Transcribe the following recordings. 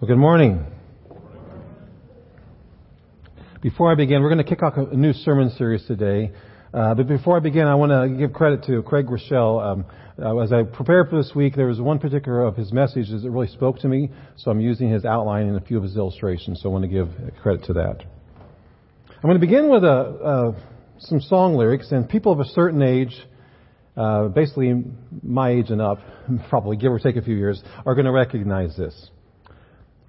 Well, good morning. Before I begin, we're going to kick off a new sermon series today. Uh, but before I begin, I want to give credit to Craig Groeschel. Um, uh, as I prepared for this week, there was one particular of his messages that really spoke to me, so I'm using his outline and a few of his illustrations. So I want to give credit to that. I'm going to begin with a, uh, some song lyrics, and people of a certain age, uh, basically my age and up, probably give or take a few years, are going to recognize this.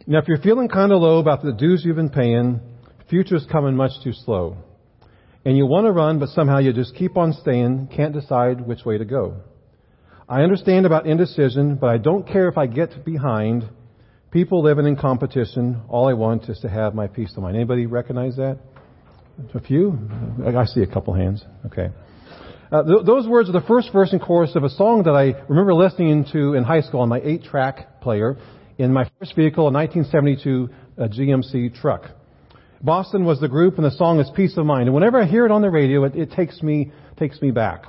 Now, if you're feeling kind of low about the dues you've been paying, future's coming much too slow. And you want to run, but somehow you just keep on staying, can't decide which way to go. I understand about indecision, but I don't care if I get behind. People living in competition, all I want is to have my peace of mind. Anybody recognize that? A few? I see a couple hands. Okay. Uh, th- those words are the first verse and chorus of a song that I remember listening to in high school on my eight-track player in my first vehicle, a 1972 uh, GMC truck. Boston was the group, and the song is "Peace of Mind." And whenever I hear it on the radio, it, it takes me takes me back.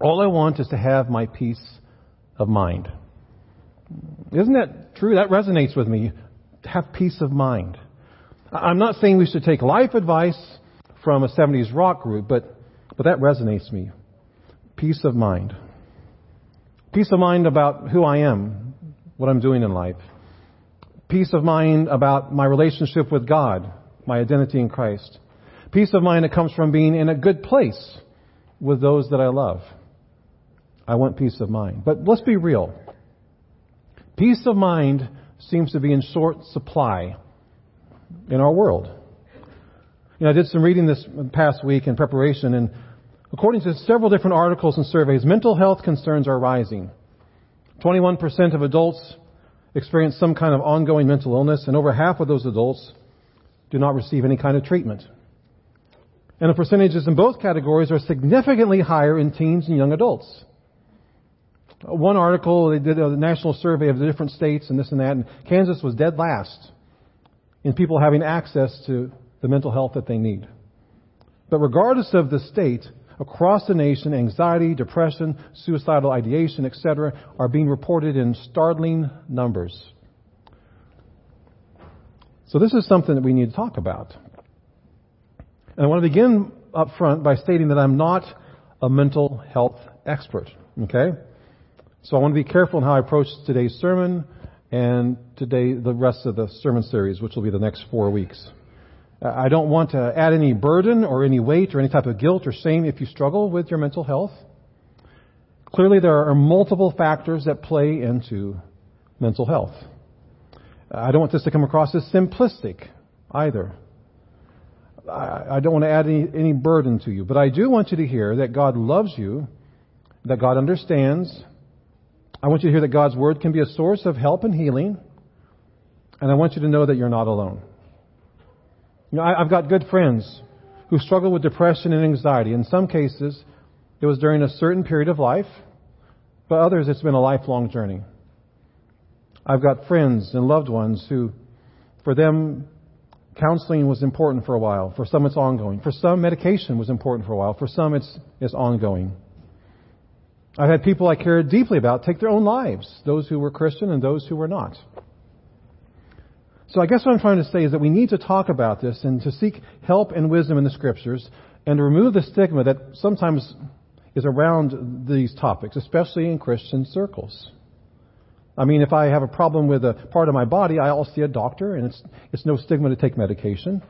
All I want is to have my peace of mind. Isn't that true? That resonates with me. Have peace of mind. I'm not saying we should take life advice from a 70s rock group, but, but that resonates me. Peace of mind. Peace of mind about who I am, what I'm doing in life. Peace of mind about my relationship with God, my identity in Christ. Peace of mind that comes from being in a good place with those that I love. I want peace of mind. But let's be real. Peace of mind seems to be in short supply in our world. You know, I did some reading this past week in preparation, and according to several different articles and surveys, mental health concerns are rising. 21% of adults experience some kind of ongoing mental illness, and over half of those adults do not receive any kind of treatment. And the percentages in both categories are significantly higher in teens and young adults. One article, they did a national survey of the different states and this and that, and Kansas was dead last in people having access to the mental health that they need. But regardless of the state, across the nation, anxiety, depression, suicidal ideation, etc., are being reported in startling numbers. So this is something that we need to talk about. And I want to begin up front by stating that I'm not a mental health expert. Okay? So I want to be careful in how I approach today's sermon and today the rest of the sermon series, which will be the next four weeks. Uh, I don't want to add any burden or any weight or any type of guilt or shame if you struggle with your mental health. Clearly, there are multiple factors that play into mental health. I don't want this to come across as simplistic either. I don't want to add any, any burden to you, but I do want you to hear that God loves you, that God understands. I want you to hear that God's Word can be a source of help and healing, and I want you to know that you're not alone. You know, I, I've got good friends who struggle with depression and anxiety. In some cases, it was during a certain period of life, but others, it's been a lifelong journey. I've got friends and loved ones who, for them, counseling was important for a while. For some, it's ongoing. For some, medication was important for a while. For some, it's, it's ongoing. I've had people I cared deeply about take their own lives, those who were Christian and those who were not. So I guess what I'm trying to say is that we need to talk about this and to seek help and wisdom in the scriptures and to remove the stigma that sometimes is around these topics, especially in Christian circles. I mean, if I have a problem with a part of my body, I'll see a doctor, and it's, it's no stigma to take medication.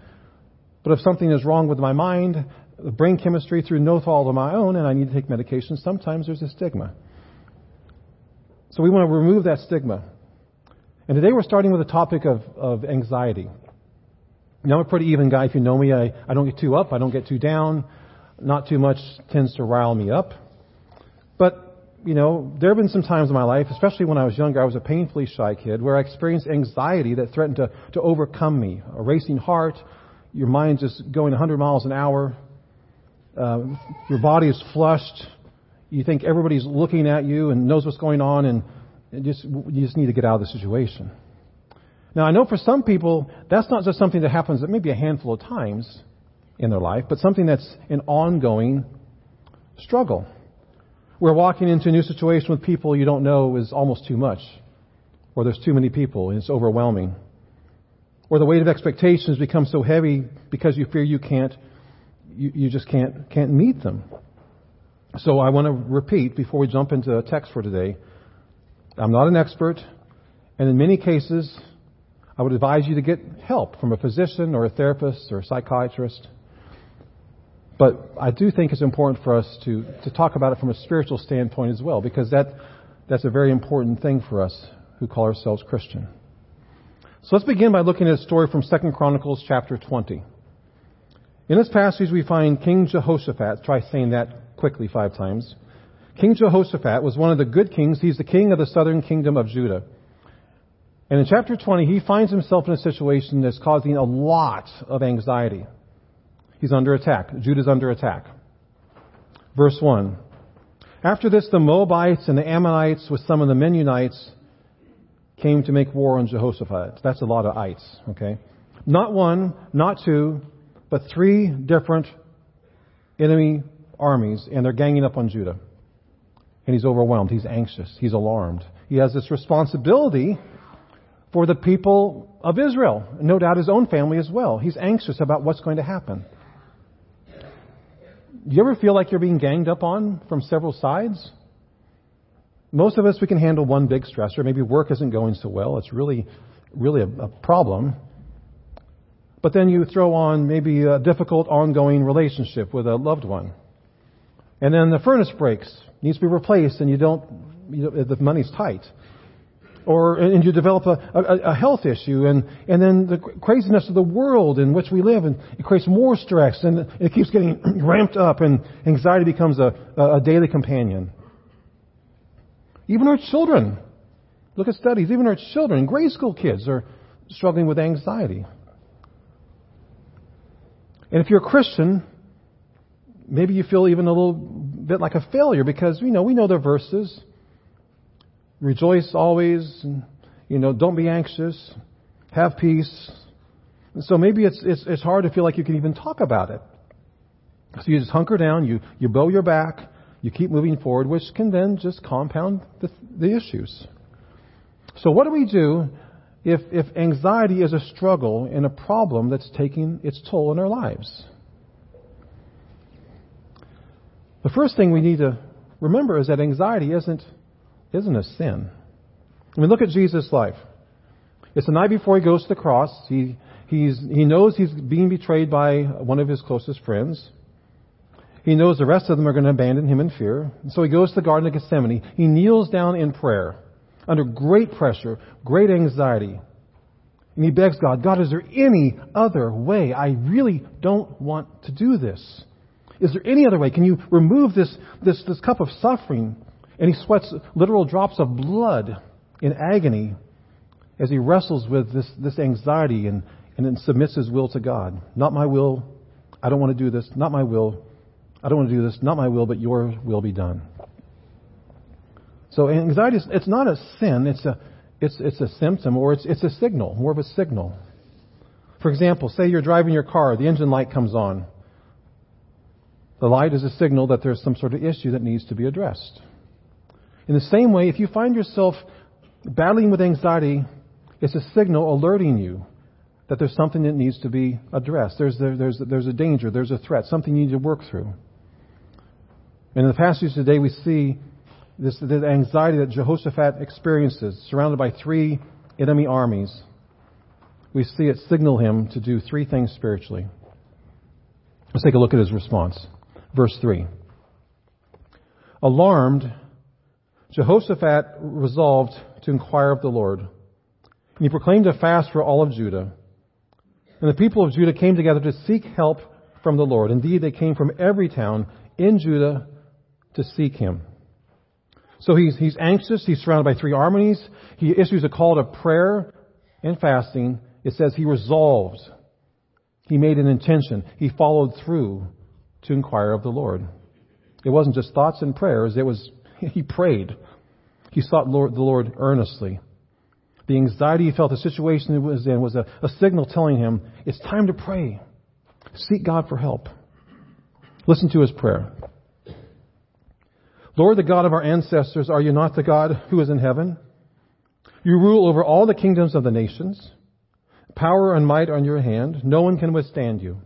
But if something is wrong with my mind, the brain chemistry through no fault of my own, and I need to take medication, sometimes there's a stigma. So we want to remove that stigma. And today we're starting with the topic of, of anxiety. Now, I'm a pretty even guy. If you know me, I, I don't get too up, I don't get too down. Not too much tends to rile me up. But you know, there have been some times in my life, especially when I was younger, I was a painfully shy kid, where I experienced anxiety that threatened to, to overcome me. A racing heart, your mind just going 100 miles an hour, uh, your body is flushed, you think everybody's looking at you and knows what's going on, and just, you just need to get out of the situation. Now, I know for some people, that's not just something that happens that maybe a handful of times in their life, but something that's an ongoing struggle where walking into a new situation with people you don't know is almost too much or there's too many people and it's overwhelming. Or the weight of expectations becomes so heavy because you fear you can't, you, you just can't, can't meet them. So I want to repeat before we jump into a text for today. I'm not an expert, and in many cases, I would advise you to get help from a physician or a therapist or a psychiatrist. But I do think it's important for us to, to talk about it from a spiritual standpoint as well, because that, that's a very important thing for us who call ourselves Christian. So let's begin by looking at a story from 2 Chronicles chapter 20. In this passage, we find King Jehoshaphat. Try saying that quickly five times. King Jehoshaphat was one of the good kings. He's the king of the southern kingdom of Judah. And in chapter 20, he finds himself in a situation that's causing a lot of anxiety. He's under attack. Judah's under attack. Verse 1. After this, the Moabites and the Ammonites with some of the Meunites came to make war on Jehoshaphat. That's a lot of ites, okay? Not one, not two, but three different enemy armies, and they're ganging up on Judah. And he's overwhelmed. He's anxious. He's alarmed. He has this responsibility for the people of Israel, no doubt his own family as well. He's anxious about what's going to happen. Do you ever feel like you're being ganged up on from several sides? Most of us, we can handle one big stressor. Maybe work isn't going so well. It's really, really a, a problem. But then you throw on maybe a difficult ongoing relationship with a loved one. And then the furnace breaks, needs to be replaced, and you don't, you know, the money's tight or and you develop a, a, a, health issue, and and then the craziness of the world in which we live, and it creates more stress, and it keeps getting ramped up, and anxiety becomes a, a daily companion. Even our children, look at studies. Even our children, grade school kids, are struggling with anxiety. And if you're a Christian, maybe you feel even a little bit like a failure because you know we know the verses rejoice always, and, you know, don't be anxious, have peace. And so maybe it's, it's, it's hard to feel like you can even talk about it. So you just hunker down, you, you bow your back, you keep moving forward, which can then just compound the, the issues. So what do we do if, if anxiety is a struggle and a problem that's taking its toll in our lives? The first thing we need to remember is that anxiety isn't isn't a sin. I mean, look at Jesus' life. It's the night before he goes to the cross. He, he's, he knows he's being betrayed by one of his closest friends. He knows the rest of them are going to abandon him in fear. So he goes to the Garden of Gethsemane. He kneels down in prayer under great pressure, great anxiety. And he begs God, God, is there any other way? I really don't want to do this. Is there any other way? Can you remove this, this, this cup of suffering? And he sweats literal drops of blood in agony as he wrestles with this, this anxiety and, and then submits his will to God. Not my will. I don't want to do this. Not my will. I don't want to do this. Not my will, but your will be done. So anxiety is, it's not a sin. It's a, it's, it's a symptom or it's, it's a signal, more of a signal. For example, say you're driving your car, the engine light comes on. The light is a signal that there's some sort of issue that needs to be addressed. In the same way, if you find yourself battling with anxiety, it's a signal alerting you that there's something that needs to be addressed. There's, there, there's, there's a danger, there's a threat, something you need to work through. And in the passage today, we see this the anxiety that Jehoshaphat experiences, surrounded by three enemy armies. We see it signal him to do three things spiritually. Let's take a look at his response. Verse 3. Alarmed, Jehoshaphat resolved to inquire of the Lord. And he proclaimed a fast for all of Judah. And the people of Judah came together to seek help from the Lord. Indeed, they came from every town in Judah to seek him. So he's, he's anxious. He's surrounded by three armies. He issues a call to prayer and fasting. It says he resolved. He made an intention. He followed through to inquire of the Lord. It wasn't just thoughts and prayers. It was he prayed. He sought Lord, the Lord earnestly. The anxiety he felt, the situation he was in, was a, a signal telling him, it's time to pray. Seek God for help. Listen to his prayer. Lord, the God of our ancestors, are you not the God who is in heaven? You rule over all the kingdoms of the nations. Power and might are in your hand. No one can withstand you.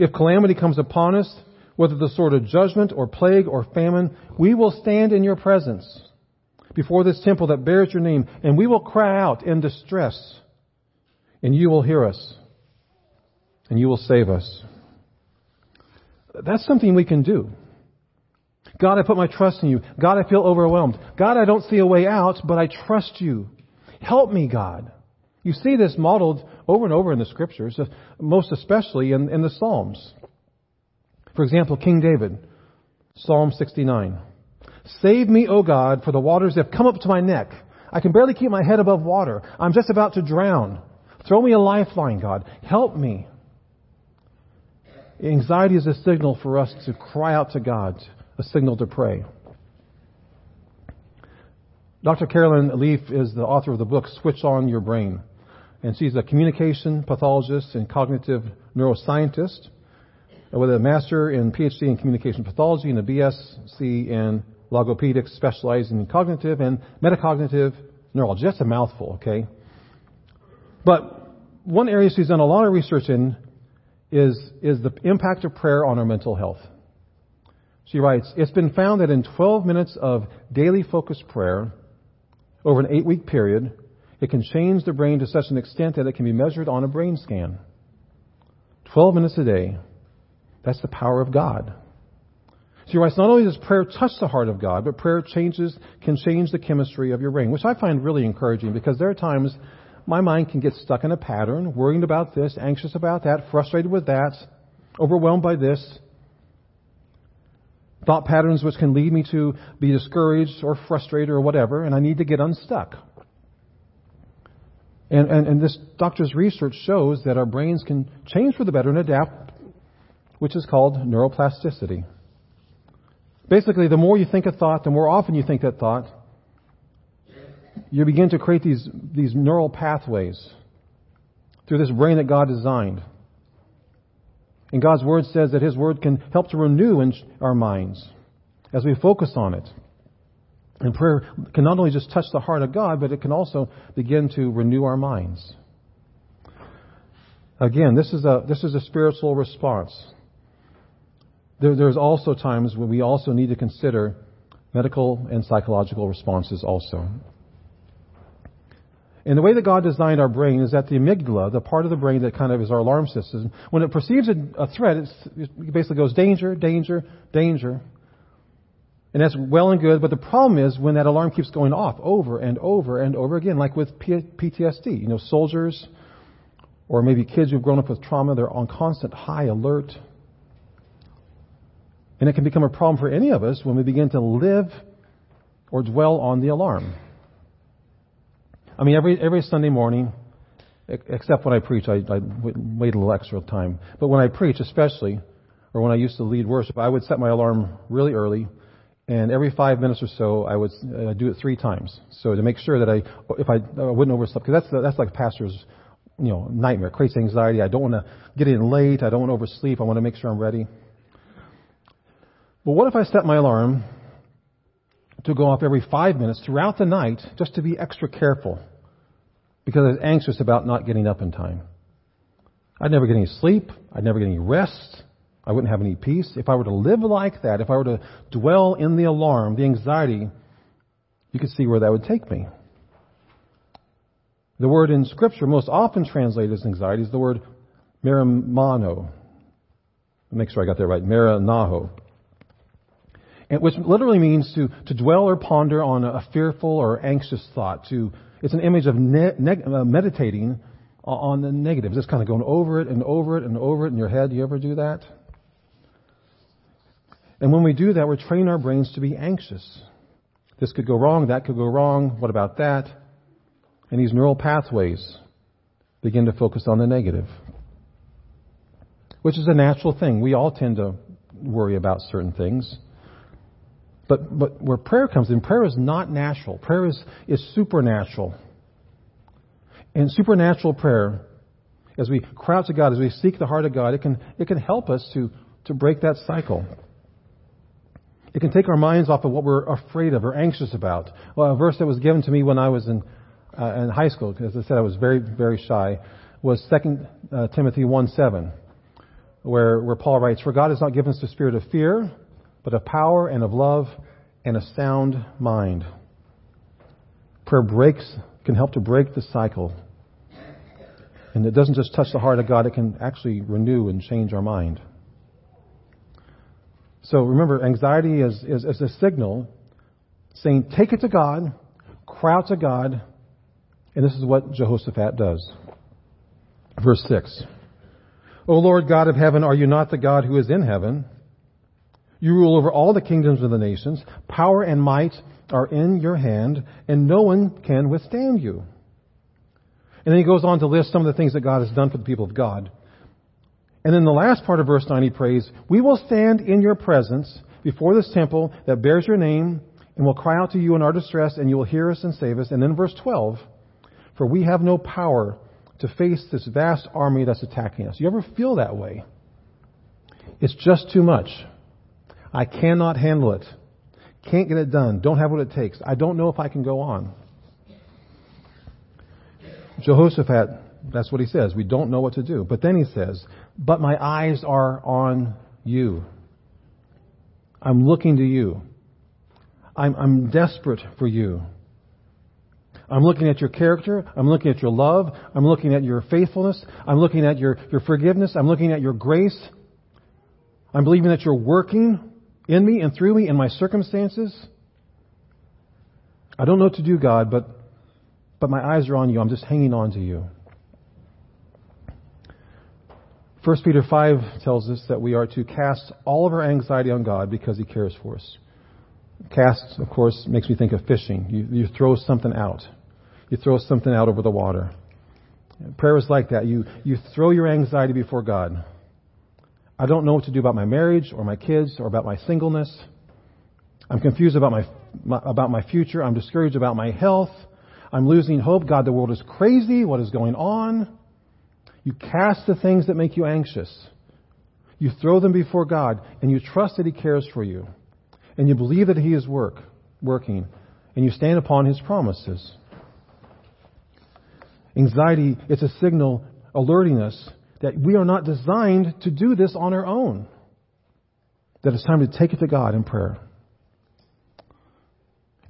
If calamity comes upon us, whether the sword of judgment or plague or famine, we will stand in your presence before this temple that bears your name, and we will cry out in distress, and you will hear us, and you will save us. That's something we can do. God, I put my trust in you. God, I feel overwhelmed. God, I don't see a way out, but I trust you. Help me, God. You see this modeled over and over in the scriptures, uh, most especially in, in the Psalms. For example, King David, Psalm 69. Save me, O God, for the waters have come up to my neck. I can barely keep my head above water. I'm just about to drown. Throw me a lifeline, God. Help me. Anxiety is a signal for us to cry out to God, a signal to pray. Dr. Caroline Leaf is the author of the book Switch On Your Brain. And she's a communication pathologist and cognitive neuroscientist with a master in PhD in communication pathology and a BSc in logopedics specializing in cognitive and metacognitive neurology. That's a mouthful, okay? But one area she's done a lot of research in is, is the impact of prayer on our mental health. She writes, It's been found that in 12 minutes of daily focused prayer over an eight week period, it can change the brain to such an extent that it can be measured on a brain scan. 12 minutes a day. That's the power of God. She writes, not only does prayer touch the heart of God, but prayer changes, can change the chemistry of your brain, which I find really encouraging because there are times my mind can get stuck in a pattern, worrying about this, anxious about that, frustrated with that, overwhelmed by this. Thought patterns which can lead me to be discouraged or frustrated or whatever, and I need to get unstuck. And, and, and this doctor's research shows that our brains can change for the better and adapt, which is called neuroplasticity. Basically, the more you think a thought, the more often you think that thought, you begin to create these, these neural pathways through this brain that God designed. And God's Word says that His Word can help to renew our minds as we focus on it. And prayer can not only just touch the heart of God, but it can also begin to renew our minds. Again, this is a, this is a spiritual response. There, there's also times when we also need to consider medical and psychological responses also. And the way that God designed our brain is that the amygdala, the part of the brain that kind of is our alarm system, when it perceives a, a threat, it basically goes danger, danger, danger. And that's well and good, but the problem is when that alarm keeps going off over and over and over again, like with PTSD. You know, soldiers or maybe kids who've grown up with trauma, they're on constant high alert. And it can become a problem for any of us when we begin to live or dwell on the alarm. I mean, every, every Sunday morning, except when I preach, I, I wait a little extra time. But when I preach, especially, or when I used to lead worship, I would set my alarm really early, and every five minutes or so, I would uh, do it three times. So to make sure that I, if I, I wouldn't oversleep, because that's that's like a pastor's, you know, nightmare. Creates anxiety. I don't want to get in late. I don't want to oversleep. I want to make sure I'm ready. But what if I set my alarm to go off every five minutes throughout the night, just to be extra careful? because I was anxious about not getting up in time. I'd never get any sleep. I'd never get any rest. I wouldn't have any peace. If I were to live like that, if I were to dwell in the alarm, the anxiety, you could see where that would take me. The word in Scripture most often translated as anxiety is the word merimano. Make sure I got that right. Maranaho. Which literally means to, to dwell or ponder on a fearful or anxious thought, to it's an image of ne- ne- uh, meditating on the negatives. Just kind of going over it and over it and over it in your head. Do you ever do that? And when we do that, we're training our brains to be anxious. This could go wrong, that could go wrong, what about that? And these neural pathways begin to focus on the negative, which is a natural thing. We all tend to worry about certain things. But, but where prayer comes in, prayer is not natural. Prayer is, is supernatural. And supernatural prayer, as we cry out to God, as we seek the heart of God, it can, it can help us to, to break that cycle. It can take our minds off of what we're afraid of or anxious about. Well, a verse that was given to me when I was in, uh, in high school, as I said, I was very, very shy, was 2 uh, Timothy 1 7, where, where Paul writes, For God has not given us the spirit of fear, but of power and of love and a sound mind. Prayer breaks, can help to break the cycle. And it doesn't just touch the heart of God, it can actually renew and change our mind. So remember, anxiety is, is, is a signal saying, take it to God, cry out to God, and this is what Jehoshaphat does. Verse 6. O Lord God of heaven, are you not the God who is in heaven? You rule over all the kingdoms of the nations. Power and might are in your hand, and no one can withstand you. And then he goes on to list some of the things that God has done for the people of God. And in the last part of verse 9 he prays, We will stand in your presence before this temple that bears your name, and will cry out to you in our distress, and you will hear us and save us. And then verse 12, For we have no power to face this vast army that's attacking us. You ever feel that way? It's just too much. I cannot handle it. Can't get it done. Don't have what it takes. I don't know if I can go on. Jehoshaphat, that's what he says. We don't know what to do. But then he says, But my eyes are on you. I'm looking to you. I'm, I'm desperate for you. I'm looking at your character. I'm looking at your love. I'm looking at your faithfulness. I'm looking at your, your forgiveness. I'm looking at your grace. I'm believing that you're working in me and through me in my circumstances. I don't know what to do, God, but, but my eyes are on you. I'm just hanging on to you. 1 Peter 5 tells us that we are to cast all of our anxiety on God because He cares for us. Cast, of course, makes me think of fishing. You, you throw something out. You throw something out over the water. Prayer is like that. You, you throw your anxiety before God. I don't know what to do about my marriage or my kids or about my singleness. I'm confused about my, my, about my future. I'm discouraged about my health. I'm losing hope. God, the world is crazy. What is going on? You cast the things that make you anxious. You throw them before God and you trust that He cares for you. And you believe that He is work, working. And you stand upon His promises. Anxiety is a signal alerting us that we are not designed to do this on our own. That it's time to take it to God in prayer.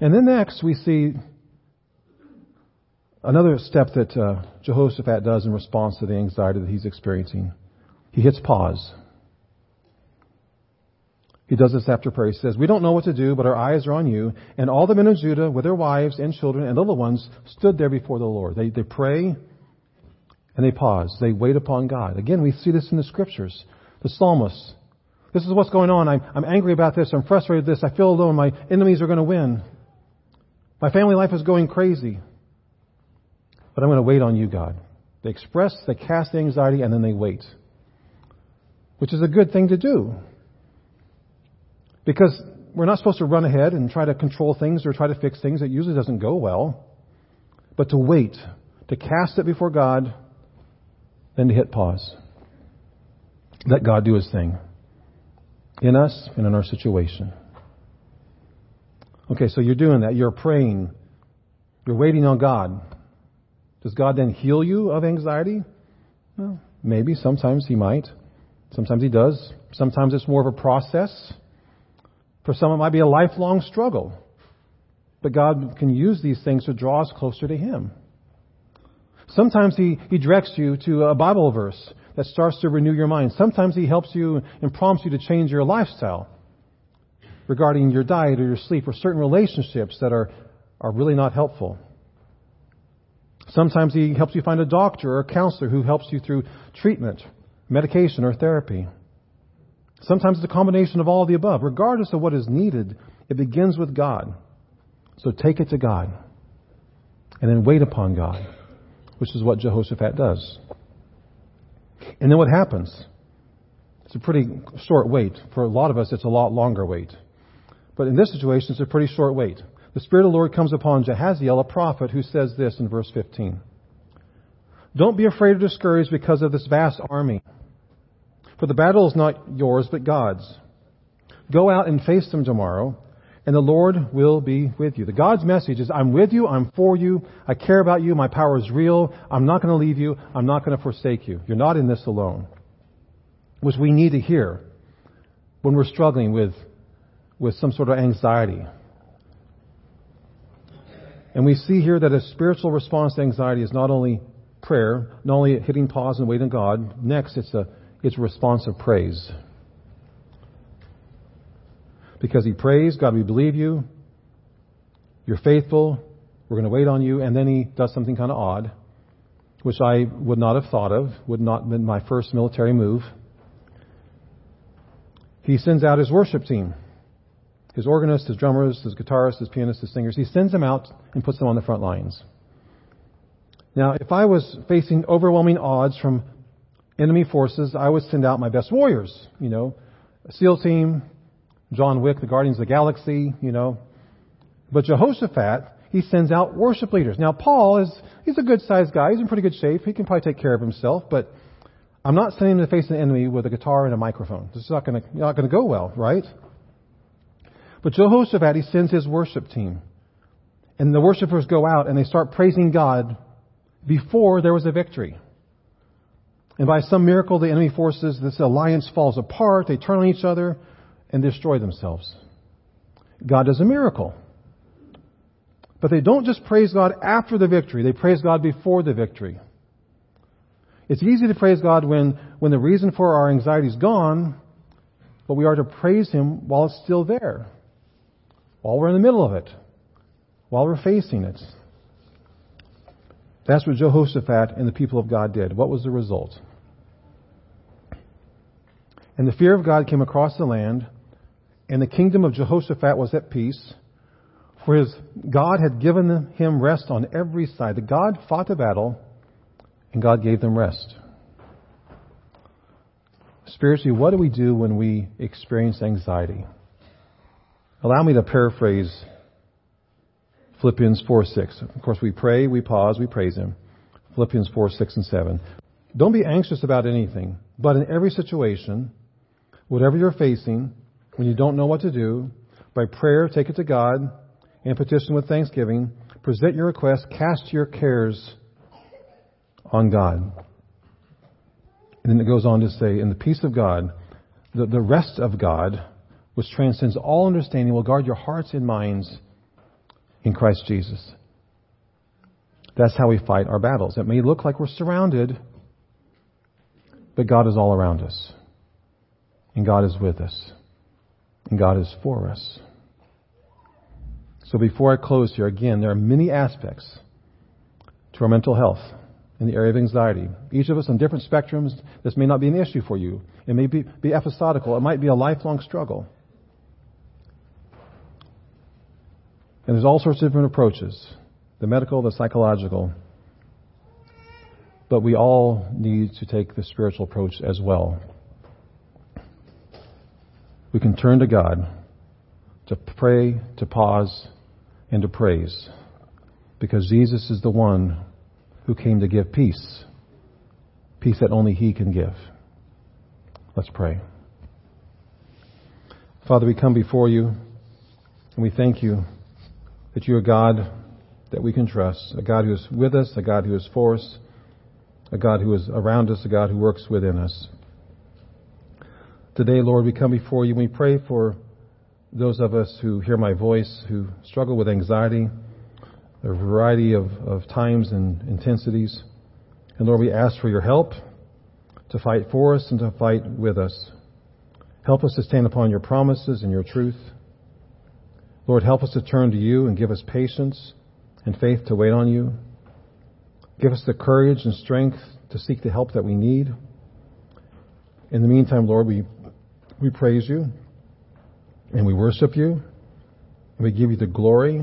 And then next we see another step that uh, Jehoshaphat does in response to the anxiety that he's experiencing. He hits pause. He does this after prayer. He says, We don't know what to do, but our eyes are on you. And all the men of Judah, with their wives and children and little ones, stood there before the Lord. They, they pray and they pause. They wait upon God. Again, we see this in the scriptures. The psalmist. This is what's going on. I'm, I'm angry about this. I'm frustrated with this. I feel alone. My enemies are going to win. My family life is going crazy. But I'm going to wait on you, God. They express, they cast anxiety, and then they wait. Which is a good thing to do. Because we're not supposed to run ahead and try to control things or try to fix things. It usually doesn't go well. But to wait, to cast it before God, then to hit pause. Let God do His thing in us and in our situation. Okay, so you're doing that. You're praying. You're waiting on God. Does God then heal you of anxiety? Well, maybe. Sometimes He might. Sometimes He does. Sometimes it's more of a process. For some, it might be a lifelong struggle. But God can use these things to draw us closer to Him. Sometimes he, he directs you to a Bible verse that starts to renew your mind. Sometimes He helps you and prompts you to change your lifestyle regarding your diet or your sleep or certain relationships that are, are really not helpful. Sometimes He helps you find a doctor or a counselor who helps you through treatment, medication, or therapy. Sometimes it's a combination of all of the above. Regardless of what is needed, it begins with God. So take it to God. And then wait upon God which is what Jehoshaphat does. And then what happens? It's a pretty short wait. For a lot of us, it's a lot longer wait. But in this situation, it's a pretty short wait. The Spirit of the Lord comes upon Jahaziel, a prophet, who says this in verse 15. Don't be afraid or discouraged because of this vast army. For the battle is not yours, but God's. Go out and face them tomorrow, and the Lord will be with you. The God's message is, I'm with you, I'm for you, I care about you, my power is real, I'm not going to leave you, I'm not going to forsake you. You're not in this alone. Which we need to hear when we're struggling with, with some sort of anxiety. And we see here that a spiritual response to anxiety is not only prayer, not only hitting pause and waiting on God. Next, it's a, it's a response of praise. Because he prays, God, we believe you. You're faithful. We're going to wait on you. And then he does something kind of odd, which I would not have thought of, would not have been my first military move. He sends out his worship team his organists, his drummers, his guitarists, his pianists, his singers. He sends them out and puts them on the front lines. Now, if I was facing overwhelming odds from enemy forces, I would send out my best warriors, you know, a SEAL team, John Wick, the Guardians of the Galaxy, you know. But Jehoshaphat, he sends out worship leaders. Now, Paul is, he's a good sized guy. He's in pretty good shape. He can probably take care of himself, but I'm not sending him to face an enemy with a guitar and a microphone. This is not going to, not going to go well, right? But Jehoshaphat, he sends his worship team. And the worshipers go out and they start praising God before there was a victory. And by some miracle, the enemy forces, this alliance falls apart. They turn on each other and destroy themselves. God does a miracle. But they don't just praise God after the victory, they praise God before the victory. It's easy to praise God when, when the reason for our anxiety is gone, but we are to praise Him while it's still there, while we're in the middle of it, while we're facing it. That's what Jehoshaphat and the people of God did. What was the result? And the fear of God came across the land, and the kingdom of Jehoshaphat was at peace, for his God had given him rest on every side. The God fought the battle, and God gave them rest. Spiritually, what do we do when we experience anxiety? Allow me to paraphrase Philippians 4 6. Of course, we pray, we pause, we praise Him. Philippians 4 6 and 7. Don't be anxious about anything, but in every situation, whatever you're facing, when you don't know what to do, by prayer, take it to God and petition with thanksgiving. Present your request, cast your cares on God. And then it goes on to say, in the peace of God, the, the rest of God, which transcends all understanding, will guard your hearts and minds in Christ Jesus. That's how we fight our battles. It may look like we're surrounded, but God is all around us. And God is with us. And God is for us. So before I close here, again, there are many aspects to our mental health in the area of anxiety. Each of us on different spectrums. This may not be an issue for you. It may be, be episodical. It might be a lifelong struggle. And there's all sorts of different approaches the medical, the psychological. But we all need to take the spiritual approach as well. We can turn to God to pray, to pause, and to praise. Because Jesus is the one who came to give peace. Peace that only He can give. Let's pray. Father, we come before you and we thank you that you are God that we can trust, a God who is with us, a God who is for us, a God who is around us, a God who works within us. Today, Lord, we come before you and we pray for those of us who hear my voice, who struggle with anxiety, a variety of, of times and intensities. And Lord, we ask for your help to fight for us and to fight with us. Help us to stand upon your promises and your truth. Lord, help us to turn to you and give us patience and faith to wait on you. Give us the courage and strength to seek the help that we need. In the meantime, Lord, we, we praise you and we worship you and we give you the glory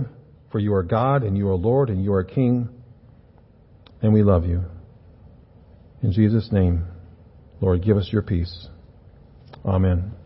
for you are God and you are Lord and you are King and we love you. In Jesus' name, Lord, give us your peace. Amen.